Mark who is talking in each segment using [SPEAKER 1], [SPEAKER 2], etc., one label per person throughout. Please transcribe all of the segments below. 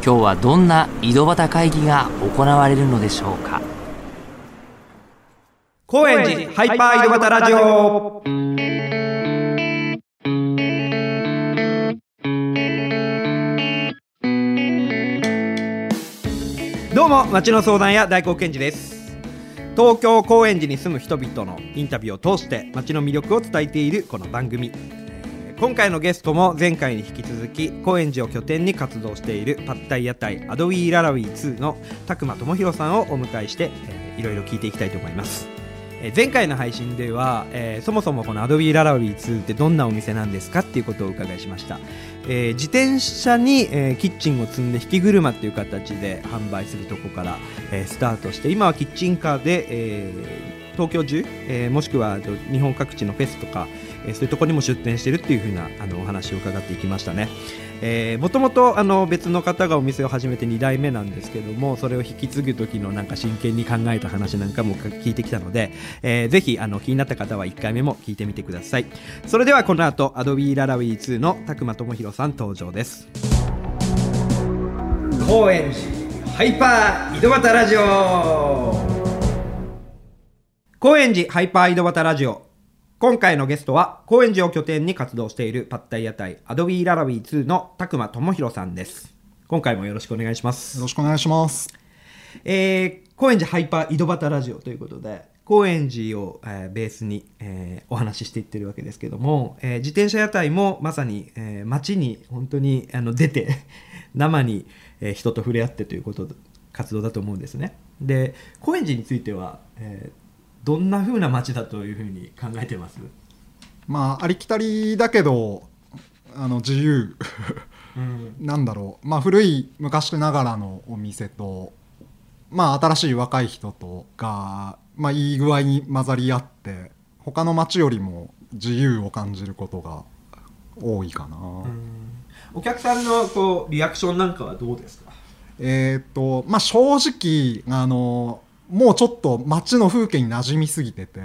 [SPEAKER 1] 今日はどんな井戸端会議が行われるのでしょうか？
[SPEAKER 2] 高円寺ハイパー井戸端ラジオ。どうも町の相談屋大高健二です。東京高円寺に住む人々のインタビューを通して町の魅力を伝えているこの番組。今回のゲストも前回に引き続き高円寺を拠点に活動しているパッタイ屋台アドウィーララウィー2の拓磨智弘さんをお迎えして、えーいろいろ聞いていきたいと思います。えー前回の配信では、えーそもそもこのアドビーララウィー2ってどんなお店なんですかっていうことをお伺いしました、えー自転車に、えーキッチンを積んで引き車っていう形で販売するとこから、えースタートして今はキッチンカーで、えー東京中、えーもしくは日本各地のフェスとか、えーそういうところにも出店してるっていう風なあのお話を伺っていきましたね。もともとあの別の方がお店を始めて2代目なんですけどもそれを引き継ぐ時のなんか真剣に考えた話なんかも聞いてきたので、えーぜひあの気になった方は1回目も聞いてみてください。それではこの後アドビーララウィー2の拓磨智弘さん登場です。高円寺ハイパー井戸端ラジオ。高円寺ハイパー井戸端ラジオ。今回のゲストは高円寺を拠点に活動しているパッタイ屋台アドビーララウィー2の拓磨智弘さんです。今回もよろしくお願いします。
[SPEAKER 3] よろしくお願いします。
[SPEAKER 2] えー高円寺ハイパー井戸端ラジオということで高円寺を、えーベースに、えーお話ししていってるわけですけども、えー自転車屋台もまさに、えー街に本当にあの出て 生に、えー人と触れ合ってということ活動だと思うんですね。で高円寺については、えーどんな風な街だというふうに考えてます？
[SPEAKER 3] まあ、ありきたりだけど、あの、自由。
[SPEAKER 2] うん
[SPEAKER 3] なんだろう。まあ、古い昔ながらのお店と、まあ、新しい若い人とが、まあ、いい具合に混ざり合って、他の街よりも自由を感じることが多いかな。
[SPEAKER 2] お客さんのこうリアクションなんかはどうですか？
[SPEAKER 3] えーっと、まあ、正直、あの、もうちょっと街の風景に馴染みすぎてて、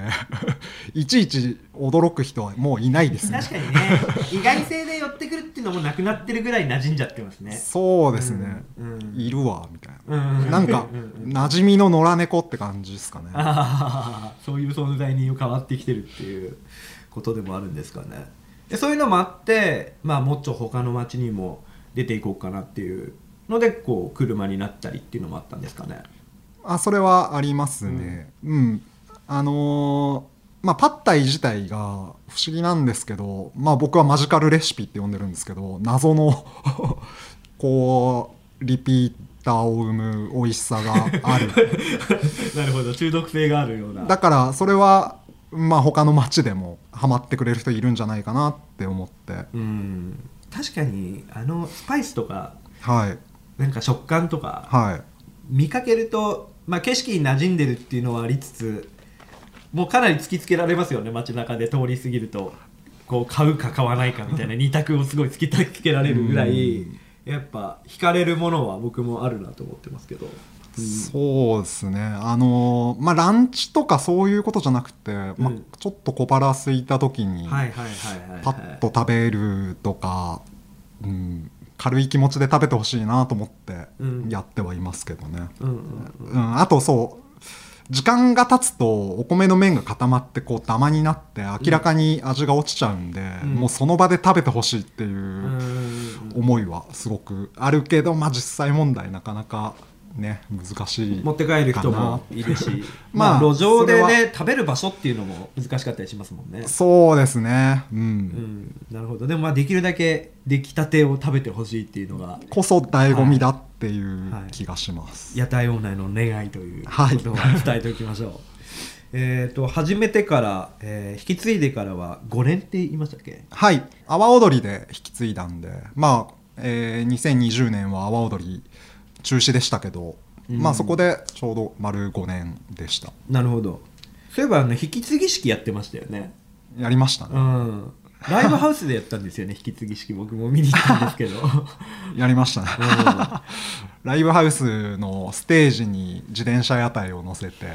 [SPEAKER 3] いちいち驚く人はもういないですね。
[SPEAKER 2] 確かにね。意外性で寄ってくるっていうのもなくなってるぐらい馴染んじゃってますね。
[SPEAKER 3] そうですね、
[SPEAKER 2] うん。うん
[SPEAKER 3] いるわみたいな、
[SPEAKER 2] うん。
[SPEAKER 3] なんか馴染みの野良猫って感じですかね。
[SPEAKER 2] そういう存在に変わってきてるっていうことでもあるんですかね。でそういうのもあってまあもっと他の町にも出ていこうかなっていうのでこう車になったりっていうのもあったんですかね
[SPEAKER 3] あそれはありますね。うん、あのーまあパッタイ自体が不思議なんですけどまあ僕はマジカルレシピって呼んでるんですけど謎の こうリピーターを生む美味しさがある。
[SPEAKER 2] なるほど。中毒性があるような。
[SPEAKER 3] だからそれはまあ他の町でもハマってくれる人いるんじゃないかなって思って。
[SPEAKER 2] うん。確かにあのスパイスとか
[SPEAKER 3] はい。
[SPEAKER 2] なんか食感とか
[SPEAKER 3] はい。
[SPEAKER 2] 見かけると、まあ、景色に馴染んでるっていうのはありつつもうかなり突きつけられますよね街中で。通り過ぎるとこう買うか買わないかみたいな 二択をすごい突きつけられるぐらいやっぱ惹かれるものは僕もあるなと思ってますけど、
[SPEAKER 3] そうですね。あのまあランチとかそういうことじゃなくて、まあ
[SPEAKER 2] うん。
[SPEAKER 3] ちょっと小腹空いた時にパッと食べるとか、うん、軽い気持ちで食べてほしいなと思って
[SPEAKER 2] うん。
[SPEAKER 3] やってはいますけどね、
[SPEAKER 2] うんうん
[SPEAKER 3] うん。あとそう時間が経つとお米の麺が固まってこうダマになって明らかに味が落ちちゃうんで、
[SPEAKER 2] うん。
[SPEAKER 3] もうその場で食べてほしいっていう
[SPEAKER 2] うん。
[SPEAKER 3] 思いはすごくあるけど、まあ、実際問題なかなかね難しい
[SPEAKER 2] 持って帰る人もいるし。
[SPEAKER 3] まあ
[SPEAKER 2] まあ路上でね食べる場所っていうのも難しかったりしますもんね。
[SPEAKER 3] そうですね。うん、
[SPEAKER 2] うん。なるほど。でもまあできるだけ出来たてを食べてほしいっていうのが
[SPEAKER 3] こそ醍醐味だっていう
[SPEAKER 2] はい。
[SPEAKER 3] 気がします、
[SPEAKER 2] 屋台オーナーの願いという
[SPEAKER 3] はい。
[SPEAKER 2] ことを伝えておきましょう。えっと始めてから、えー引き継いでからは5年って言いましたっけ？
[SPEAKER 3] はい。阿波踊りで引き継いだんでまあ、えー2020年は阿波踊り中止でしたけど、まあそこでちょうど丸5年でした。
[SPEAKER 2] なるほど。そういえばあの引き継ぎ式やってましたよね。
[SPEAKER 3] やりましたね、
[SPEAKER 2] うん。ライブハウスでやったんですよね引き継ぎ式僕も見に行ったんですけど。
[SPEAKER 3] やりましたね、ライブハウスのステージに自転車屋台を乗せて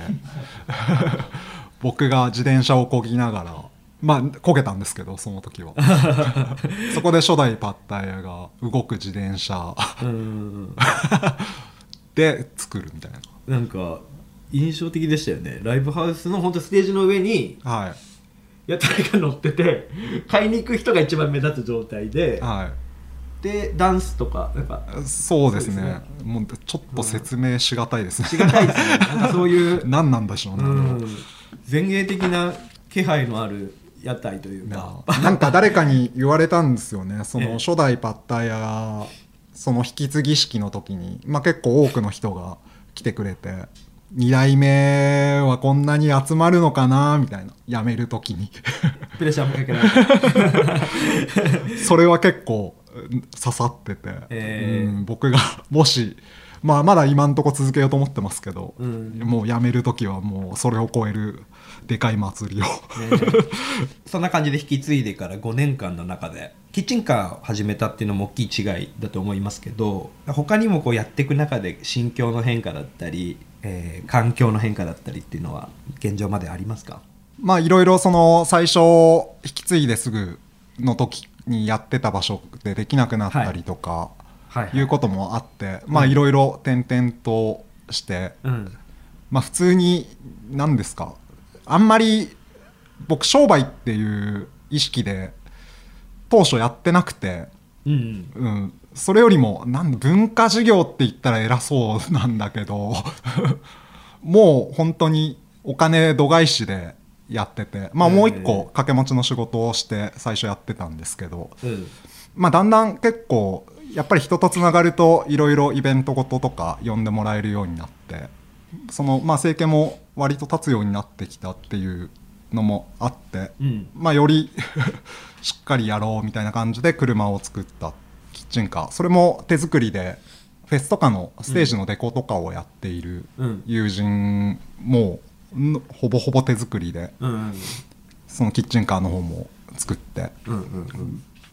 [SPEAKER 3] 僕が自転車をこぎながらまあこけたんですけどその時は。そこで初代パッタイヤが動く自転車。
[SPEAKER 2] うん。
[SPEAKER 3] で作るみたい
[SPEAKER 2] な。んか印象的でしたよね。ライブハウスの本当ステージの上に
[SPEAKER 3] なはい。
[SPEAKER 2] 屋台が乗ってて買いに行く人が一番目立つ状態で
[SPEAKER 3] は
[SPEAKER 2] でダンスとかなんか
[SPEAKER 3] いそうですね。
[SPEAKER 2] そう
[SPEAKER 3] もうちょっと説明しがたいですね、
[SPEAKER 2] しがたいですね。なんかそういう、
[SPEAKER 3] 何なんでしょうね、
[SPEAKER 2] うん、前衛的な気配のある屋台というか。
[SPEAKER 3] ななんか誰かに言われたんですよね。そ
[SPEAKER 2] え。え
[SPEAKER 3] の初代パッタイヤがその引き継ぎ式の時に、まあ、結構多くの人が来てくれて2代目はこんなに集まるのかなみたいな。辞める時に。
[SPEAKER 2] プレッシャーもかけられて。
[SPEAKER 3] それは結構うん刺さってて、
[SPEAKER 2] ええ。
[SPEAKER 3] うん僕がもし、まあ、まだ今んとこ続けようと思ってますけど、
[SPEAKER 2] うん。
[SPEAKER 3] もう辞める時はもうそれを超えるでかい祭りを。
[SPEAKER 2] ね。そんな感じで引き継いでから5年間の中でキッチンカーを始めたっていうのも大きい違いだと思いますけど他にもこうやっていく中で心境の変化だったり、えー環境の変化だったりっていうのは現状までありますか？
[SPEAKER 3] まあいろいろその最初引き継いですぐの時にやってた場所でできなくなったりとか、
[SPEAKER 2] はい。
[SPEAKER 3] い、うこともあって、まあいろいろ転々として、
[SPEAKER 2] うん。
[SPEAKER 3] まあ普通に何ですか？あんまり僕商売っていう意識で当初やってなくて、
[SPEAKER 2] うん
[SPEAKER 3] うん、それよりもなん文化事業って言ったら偉そうなんだけど もう本当にお金度外視でやっててまあもう一個掛け持ちの仕事をして最初やってたんですけど、
[SPEAKER 2] うん
[SPEAKER 3] まあ、だんだん結構やっぱり人とつながるといろいろイベントごととか呼んでもらえるようになってそのまあ政権も割と立つようになってきたっていうのもあって、
[SPEAKER 2] うん。
[SPEAKER 3] まあ、より しっかりやろうみたいな感じで車を作ったキッチンカー。それも手作りでフェスとかのステージのデコとかをやっている
[SPEAKER 2] うん。
[SPEAKER 3] 友人もんほぼほぼ手作りでそのキッチンカーの方も作って。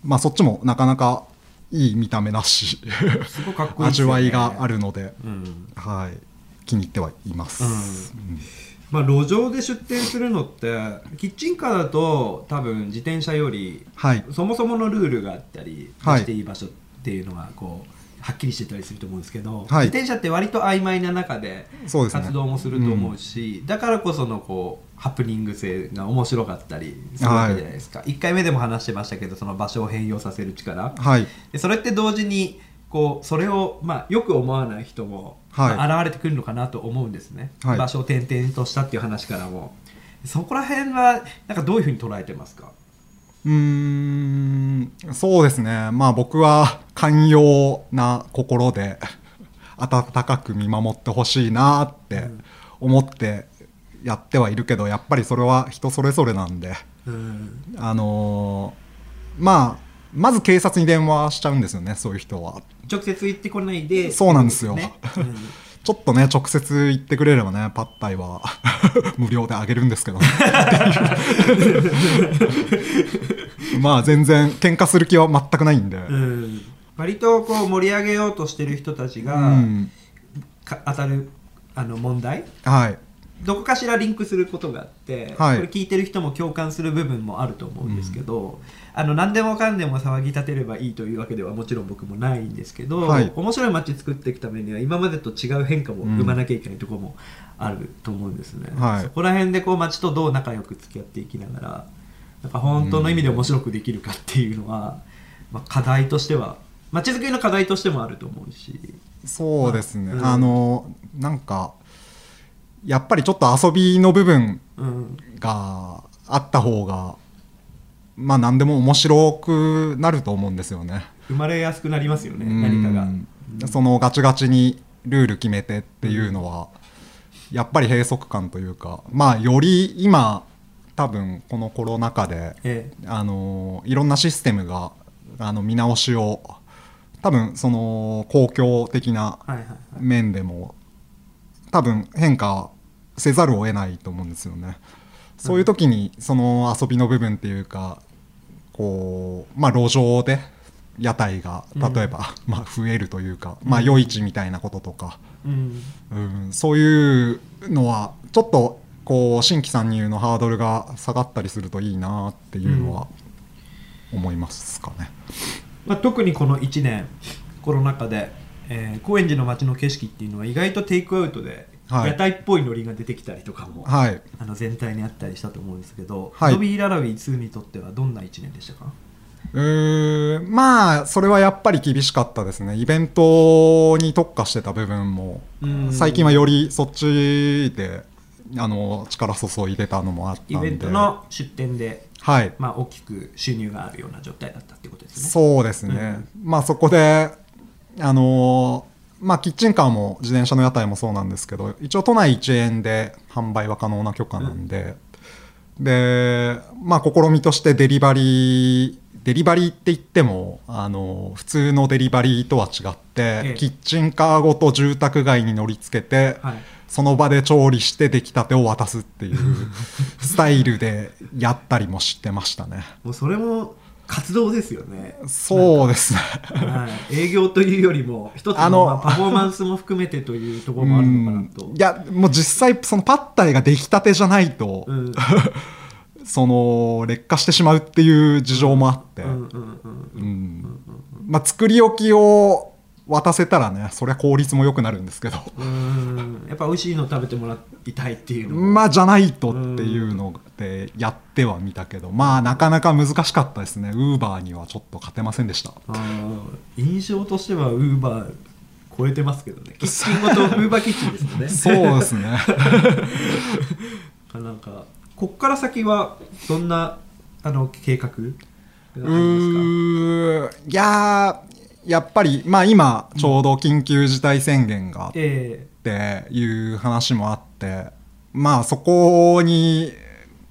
[SPEAKER 3] まあそっちもなかなかいい見た目だし味わいがあるので、
[SPEAKER 2] うん。
[SPEAKER 3] はい、気に入ってはいます。
[SPEAKER 2] うん。
[SPEAKER 3] うん
[SPEAKER 2] まあ、路上で出店するのってキッチンカーだと多分自転車より
[SPEAKER 3] はい、
[SPEAKER 2] そもそものルールがあったり
[SPEAKER 3] は
[SPEAKER 2] していい場所っていうのがこうはっきりしてたりすると思うんですけど、
[SPEAKER 3] はい。
[SPEAKER 2] 自転車って割と曖昧な中で活動もすると思うし、だからこそのこうハプニング性が面白かったりするわけじゃないですか、1回目でも話してましたけどその場所を変容させる力。
[SPEAKER 3] はい、
[SPEAKER 2] でそれって同時にこうそれを、まあ、よく思わない人も、
[SPEAKER 3] はい
[SPEAKER 2] まあ現れてくるのかなと思うんですね、
[SPEAKER 3] はい。
[SPEAKER 2] 場所を転々としたっていう話からも。そこら辺はなんかどういうふうに捉えてますか？
[SPEAKER 3] うーん。そうですね。まあ僕は寛容な心で 温かく見守ってほしいなって思ってやってはいるけどやっぱりそれは人それぞれなんで。
[SPEAKER 2] うん。
[SPEAKER 3] あのーまあまず警察に電話しちゃうんですよねそういう人は。
[SPEAKER 2] 直接言ってこないで。
[SPEAKER 3] そうなんですよ。
[SPEAKER 2] ね。う ん
[SPEAKER 3] ちょっとね直接言ってくれればねパッタイは 無料であげるんですけどね。まあ全然喧嘩する気は全くないんで、
[SPEAKER 2] うん。割とこう盛り上げようとしてる人たちが、
[SPEAKER 3] うん。
[SPEAKER 2] か当たるあの問題？
[SPEAKER 3] はい
[SPEAKER 2] どこかしらリンクすることがあって、
[SPEAKER 3] はい。
[SPEAKER 2] これ聞いてる人も共感する部分もあると思うんですけど、あの何でもかんでも騒ぎ立てればいいというわけではもちろん僕もないんですけど、
[SPEAKER 3] はい。
[SPEAKER 2] 面白い街作っていくためには今までと違う変化も生まなきゃいけないところもあると思うんですね、
[SPEAKER 3] はい。
[SPEAKER 2] そこら辺でこう街とどう仲良く付き合っていきながらなんか本当の意味で面白くできるかっていうのは、まあ、課題としては街づくりの課題としてもあると思うし。
[SPEAKER 3] そうですね、
[SPEAKER 2] うん。
[SPEAKER 3] あのなんかやっぱりちょっと遊びの部分
[SPEAKER 2] うん。
[SPEAKER 3] があった方がまあ何でも面白くなると思うんですよね。
[SPEAKER 2] 生まれやすくなりますよね
[SPEAKER 3] うん。
[SPEAKER 2] 何かが。
[SPEAKER 3] そのガチガチにルール決めてっていうのは、やっぱり閉塞感というかまあより今多分このコロナ禍で
[SPEAKER 2] ええ。
[SPEAKER 3] あのいろんなシステムがあの見直しを多分その公共的な
[SPEAKER 2] はいはいはい。
[SPEAKER 3] 面でも多分変化せざるを得ないと思うんですよね。そういう時にその遊びの部分っていうかこうまあ路上で屋台が例えば、まあ増えるというか、まあ夜市みたいなこととか、
[SPEAKER 2] うん。
[SPEAKER 3] うん、そういうのはちょっとこう新規参入のハードルが下がったりするといいなっていうのは思いますかね。
[SPEAKER 2] まあ、特にこの1年コロナ禍で、えー高円寺の街の景色っていうのは意外とテイクアウトで
[SPEAKER 3] はい
[SPEAKER 2] 屋台っぽいノリが出てきたりとかも、
[SPEAKER 3] はい。
[SPEAKER 2] あの全体にあったりしたと思うんですけど、
[SPEAKER 3] はい。
[SPEAKER 2] ドビー・ララビー2にとってはどんな1年でしたか？
[SPEAKER 3] うーんまあそれはやっぱり厳しかったですね。イベントに特化してた部分も
[SPEAKER 2] うん。
[SPEAKER 3] 最近はよりそっちであの力注いでたのもあったんで。
[SPEAKER 2] イベントの出店で、
[SPEAKER 3] はい。
[SPEAKER 2] まあ、大きく収入があるような状態だったってことですね。
[SPEAKER 3] そうですね、まあそこであのまあキッチンカーも自転車の屋台もそうなんですけど一応都内1円で販売は可能な許可なんで、でまあ試みとしてデリバリーデリバリーって言ってもあの普通のデリバリーとは違って、
[SPEAKER 2] ええ
[SPEAKER 3] キッチンカーごと住宅街に乗りつけて、
[SPEAKER 2] はい
[SPEAKER 3] その場で調理して出来たてを渡すっていうスタイルでやったりもしてましたね。
[SPEAKER 2] もうそれも活動ですよね。
[SPEAKER 3] そうですね。
[SPEAKER 2] はい、営業というよりも一つのパフォーマンスも含めてというところもあるのかなと。
[SPEAKER 3] う んいやもう実際そのパッタイが出来たてじゃないと、
[SPEAKER 2] うん。
[SPEAKER 3] その劣化してしまうっていう事情もあって、作り置きを渡せたらねそりゃ効率も良くなるんですけど、
[SPEAKER 2] うん。やっぱ美味しいの食べてもらいたいっていうのも。
[SPEAKER 3] まあじゃないとっていうのでやってはみたけど。まあなかなか難しかったですね。ウーバーにはちょっと勝てませんでした。
[SPEAKER 2] 印象としてはウーバー超えてますけどね。キッチンごとウーバーキッチンですよね。
[SPEAKER 3] そうですね。
[SPEAKER 2] なんかこっから先はどんなあの計画があり
[SPEAKER 3] う
[SPEAKER 2] ます
[SPEAKER 3] ーいやーやっぱりまあ今ちょうど緊急事態宣言があっていう話もあってまあそこに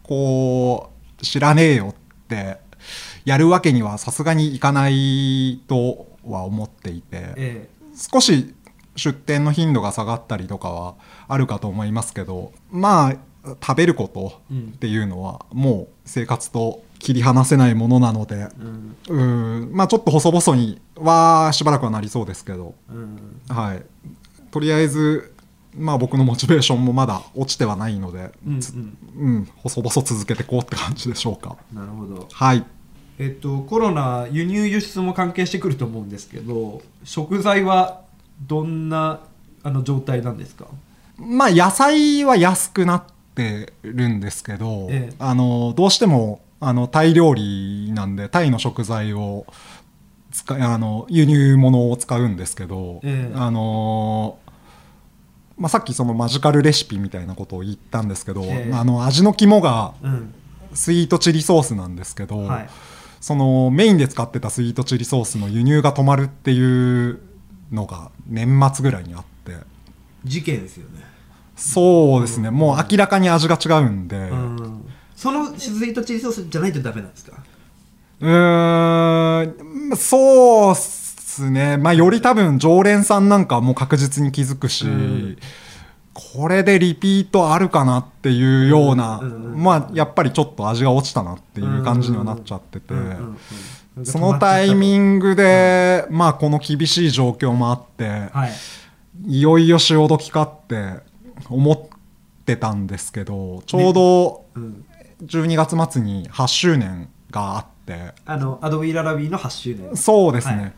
[SPEAKER 3] こう知らねえよってやるわけにはさすがにいかないとは思っていて、
[SPEAKER 2] ええ。
[SPEAKER 3] 少し出店の頻度が下がったりとかはあるかと思いますけどまあ食べることっていうのはもう生活と切り離せないものなので。
[SPEAKER 2] うん。
[SPEAKER 3] うん。まあちょっと細々にはしばらくはなりそうですけど。
[SPEAKER 2] うん。
[SPEAKER 3] はい、とりあえず、まあ、僕のモチベーションもまだ落ちてはないので、
[SPEAKER 2] うん
[SPEAKER 3] つうん、細々続けていこうって感じでしょうか。
[SPEAKER 2] なるほど。
[SPEAKER 3] はい、
[SPEAKER 2] えっとコロナ輸入輸出も関係してくると思うんですけど食材はどんなあの状態なんですか？
[SPEAKER 3] まあ、野菜は安くなってるんですけど、
[SPEAKER 2] ええ。
[SPEAKER 3] あのどうしてもあのタイ料理なんでタイの食材を使いあの輸入物を使うんですけど、
[SPEAKER 2] ええ。
[SPEAKER 3] あのまあ、さっきそのマジカルレシピみたいなことを言ったんですけど、
[SPEAKER 2] ええ。
[SPEAKER 3] あの味の肝が
[SPEAKER 2] うん。
[SPEAKER 3] スイートチリソースなんですけど、
[SPEAKER 2] はい。
[SPEAKER 3] そのメインで使ってたスイートチリソースの輸入が止まるっていうのが年末ぐらいにあって。
[SPEAKER 2] 事件ですよね。
[SPEAKER 3] そうですね、もう明らかに味が違うんで、う
[SPEAKER 2] うんそのスイートチリソースじゃないとダメなんですか？
[SPEAKER 3] ーんそうっすね。まあより多分常連さんなんかはもう確実に気づくし、
[SPEAKER 2] うん
[SPEAKER 3] これでリピートあるかなっていうような、まあやっぱりちょっと味が落ちたなっていう感じにはなっちゃってて、そのタイミングで、まあこの厳しい状況もあって、
[SPEAKER 2] はい。
[SPEAKER 3] いよいよ潮時かって思ってたんですけどちょうど
[SPEAKER 2] うん
[SPEAKER 3] 12月末に8周年があって。
[SPEAKER 2] あのアドビーララビーの8周年。
[SPEAKER 3] そうですね、
[SPEAKER 2] はい。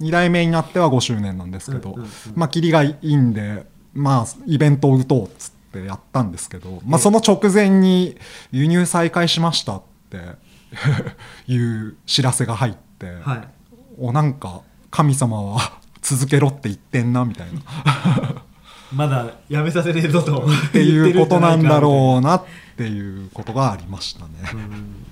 [SPEAKER 3] 2代目になっては5周年なんですけど、
[SPEAKER 2] うんうんうん。
[SPEAKER 3] まあ切りがいいんでまあイベントを打とうっつってやったんですけど、まあ、その直前に輸入再開しましたって いう知らせが入って、
[SPEAKER 2] はい。
[SPEAKER 3] おなんか神様は続けろって言ってんなみたいな
[SPEAKER 2] まだやめさせねえぞと
[SPEAKER 3] っていうことなんだろうなっていうことがありましたね。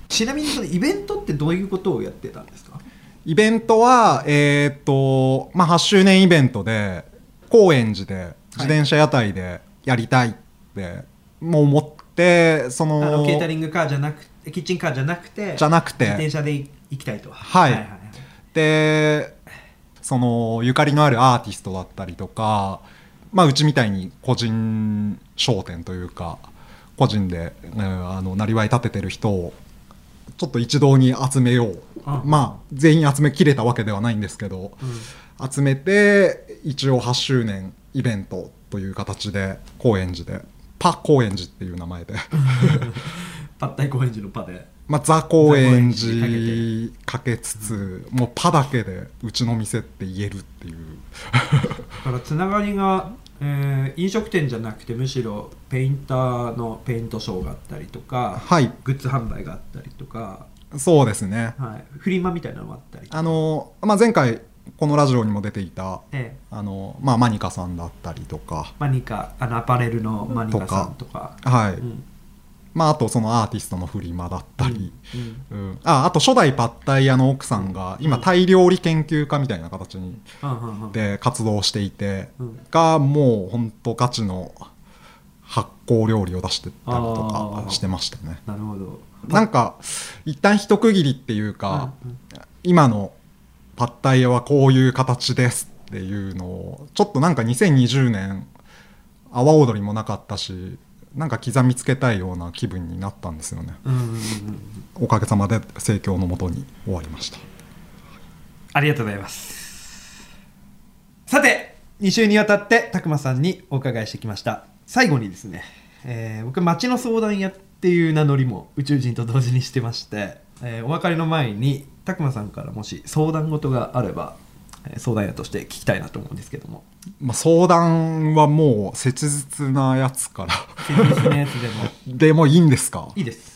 [SPEAKER 2] ちなみにそのイベントってどういうことをやってたんですか？
[SPEAKER 3] イベントは、えーっと、まあ、8周年イベントで、高円寺で自転車屋台でやりたいって、もう思って、そ
[SPEAKER 2] あ
[SPEAKER 3] の、
[SPEAKER 2] のケータリングカーじゃなくてキッチンカーじゃなくて
[SPEAKER 3] じゃなくて。
[SPEAKER 2] 自転車で行きたいと。
[SPEAKER 3] はい
[SPEAKER 2] はいはい。
[SPEAKER 3] で、そのゆかりのあるアーティストだったりとか、まあ、うちみたいに個人商店というか個人で、ね、あのなりわい立ててる人をちょっと一堂に集めよう、
[SPEAKER 2] あ
[SPEAKER 3] まあ全員集めきれたわけではないんですけど、集めて一応8周年イベントという形で高円寺で。パ高円寺っていう名前で。
[SPEAKER 2] パッタイ高円寺のパで
[SPEAKER 3] まあザ高円
[SPEAKER 2] ザ高円
[SPEAKER 3] 寺かけつつ、もうパだけでうちの店って言えるっていう。
[SPEAKER 2] だからつながりが、えー飲食店じゃなくてむしろペインターのペイントショーがあったりとか、
[SPEAKER 3] はい。
[SPEAKER 2] グッズ販売があったりとか、
[SPEAKER 3] そうですね。
[SPEAKER 2] はい、フリマみたいなのもあったり
[SPEAKER 3] あの、まあ、前回このラジオにも出ていた
[SPEAKER 2] ええ。
[SPEAKER 3] あの、まあ、マニカさんだったりとか。
[SPEAKER 2] マニカあのアパレルのマニカさんとか。
[SPEAKER 3] はい、
[SPEAKER 2] うん
[SPEAKER 3] まあ、あとそのアーティストのフリマだったり、
[SPEAKER 2] うん
[SPEAKER 3] うん。ああと初代パッタイ屋の奥さんが今タイ料理研究家みたいな形にで活動していて、
[SPEAKER 2] うん。
[SPEAKER 3] がもう本当ガチの発酵料理を出してたりとかしてましたね。
[SPEAKER 2] なるほど。
[SPEAKER 3] なんか一旦一区切りっていうか、
[SPEAKER 2] うんうん。
[SPEAKER 3] 今のパッタイヤはこういう形ですっていうのをちょっとなんか2020年阿波踊りもなかったしなんか刻みつけたいような気分になったんですよね。
[SPEAKER 2] うんうんうんうん。
[SPEAKER 3] おかげさまで盛況のもとに終わりました。
[SPEAKER 2] ありがとうございます。さて2週にわたってたくまさんにお伺いしてきました。最後にですね、えー僕町の相談屋っていう名乗りも宇宙人と同時にしてまして、えーお別れの前にたくまさんからもし相談事があれば、えー相談屋として聞きたいなと思うんですけども。
[SPEAKER 3] まあ、相談はもう切実なやつから
[SPEAKER 2] でも。
[SPEAKER 3] でもいいんですか？
[SPEAKER 2] いいです。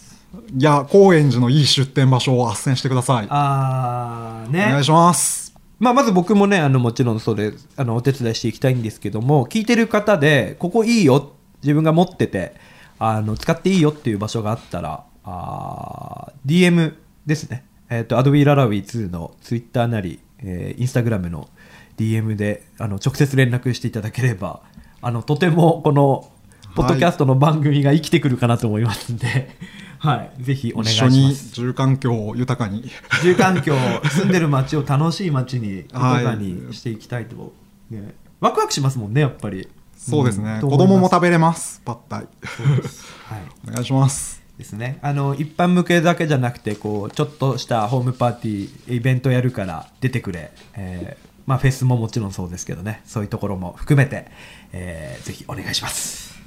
[SPEAKER 3] いや高円寺のいい出店場所を斡旋してください、
[SPEAKER 2] あーね。
[SPEAKER 3] お願いします。
[SPEAKER 2] まあ、まず僕もねあのもちろんそれあのお手伝いしていきたいんですけども聞いてる方でここいいよ自分が持っててあの使っていいよっていう場所があったらあー DM ですね、えー、と Adobe ララウィ2の Twitter なり、えー、Instagram の DM であの直接連絡していただければあのとてもこのポッドキャストの番組が生きてくるかなと思いますんで、はい、ぜひお願いしま
[SPEAKER 3] 一緒に
[SPEAKER 2] す。
[SPEAKER 3] 住環境を豊かに。
[SPEAKER 2] 住環境住んでる街を楽しい街に豊
[SPEAKER 3] はい。
[SPEAKER 2] かにしていきたいと、ね、ワクワクしますもんねやっぱり。
[SPEAKER 3] そうですね、
[SPEAKER 2] ん。
[SPEAKER 3] 子供も食
[SPEAKER 2] べ
[SPEAKER 3] べれます。パッタイ。
[SPEAKER 2] はい。
[SPEAKER 3] お願いします。
[SPEAKER 2] ですね。あの一般向けだけじゃなくてこうちょっとしたホームパーティーイベントやるから出てくれ、えーまあ、フェスももちろんそうですけどね。そういうところも含めて、えーぜひお願いします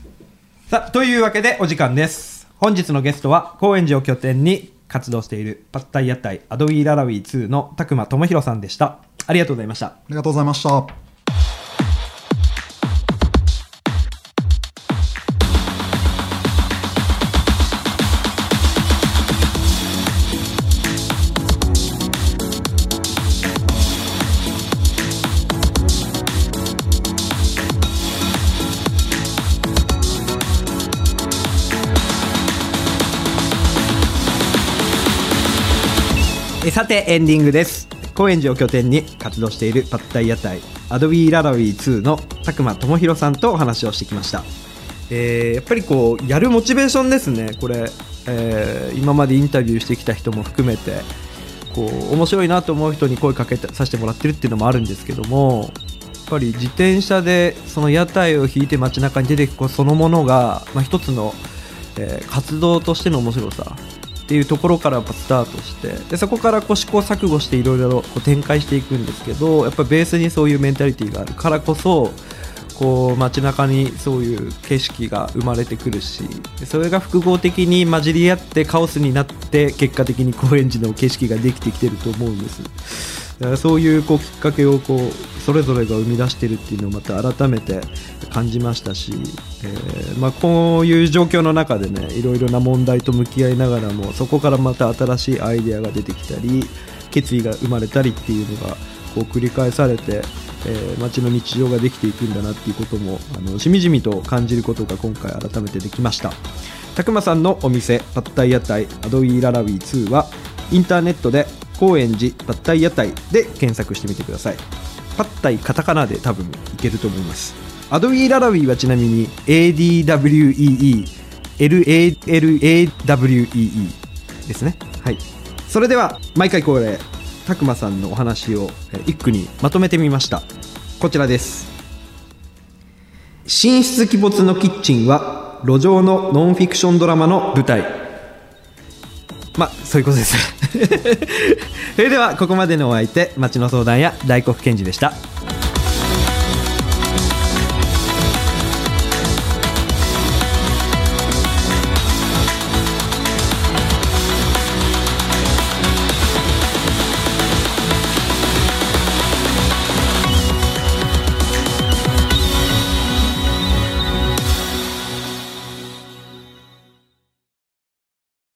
[SPEAKER 2] さあというわけでお時間です。本日のゲストは高円寺を拠点に活動しているパッタイ屋台アドウィーララウィー2の拓磨智弘さんでした。ありがとうございました。
[SPEAKER 3] ありがとうございました。
[SPEAKER 2] さてエンディングです。高円寺を拠点に活動しているパッタイ屋台アドビーララウィー2の拓磨智弘さんとお話をしてきました、えーやっぱりこうやるモチベーションですね。これ、えー今までインタビューしてきた人も含めてこう面白いなと思う人に声かけさせてもらってるっていうのもあるんですけどもやっぱり自転車でその屋台を引いて街中に出ていくそのものが、まあ、一つの、えー活動としての面白さ。っていうところからやっぱスタートしてでそこからこう試行錯誤していろいろ展開していくんですけどやっぱベースにそういうメンタリティーがある。からこそこう街中にそういう景色が生まれてくるしそれが複合的に混じり合ってカオスになって結果的に高円寺の景色ができてきてると思うんです。だからそういうこうきっかけをこうそれぞれが生み出してるっていうのをまた改めて感じましたし、えーまあ、こういう状況の中でねいろいろな問題と向き合いながらもそこからまた新しいアイデアが出てきたり決意が生まれたりっていうのがこう繰り返されて、えー街の日常ができていくんだなっていうこともあのしみじみと感じることが今回改めてできました。たくまさんのお店パッタイ屋台アドウィーララウィー2はインターネットで高円寺パッタイ屋台で検索してみてください。パッタイカタカナで多分いけると思います。アドウィー・ララウィーはちなみに ADWEELALAWEE ですね。はい。それでは毎回恒例たくまさんのお話を一句にまとめてみました。こちらです。神出鬼没のキッチンは路上のノンフィクションドラマの舞台。まあそういうことです それではここまでのお相手町の相談屋大黒賢治でした。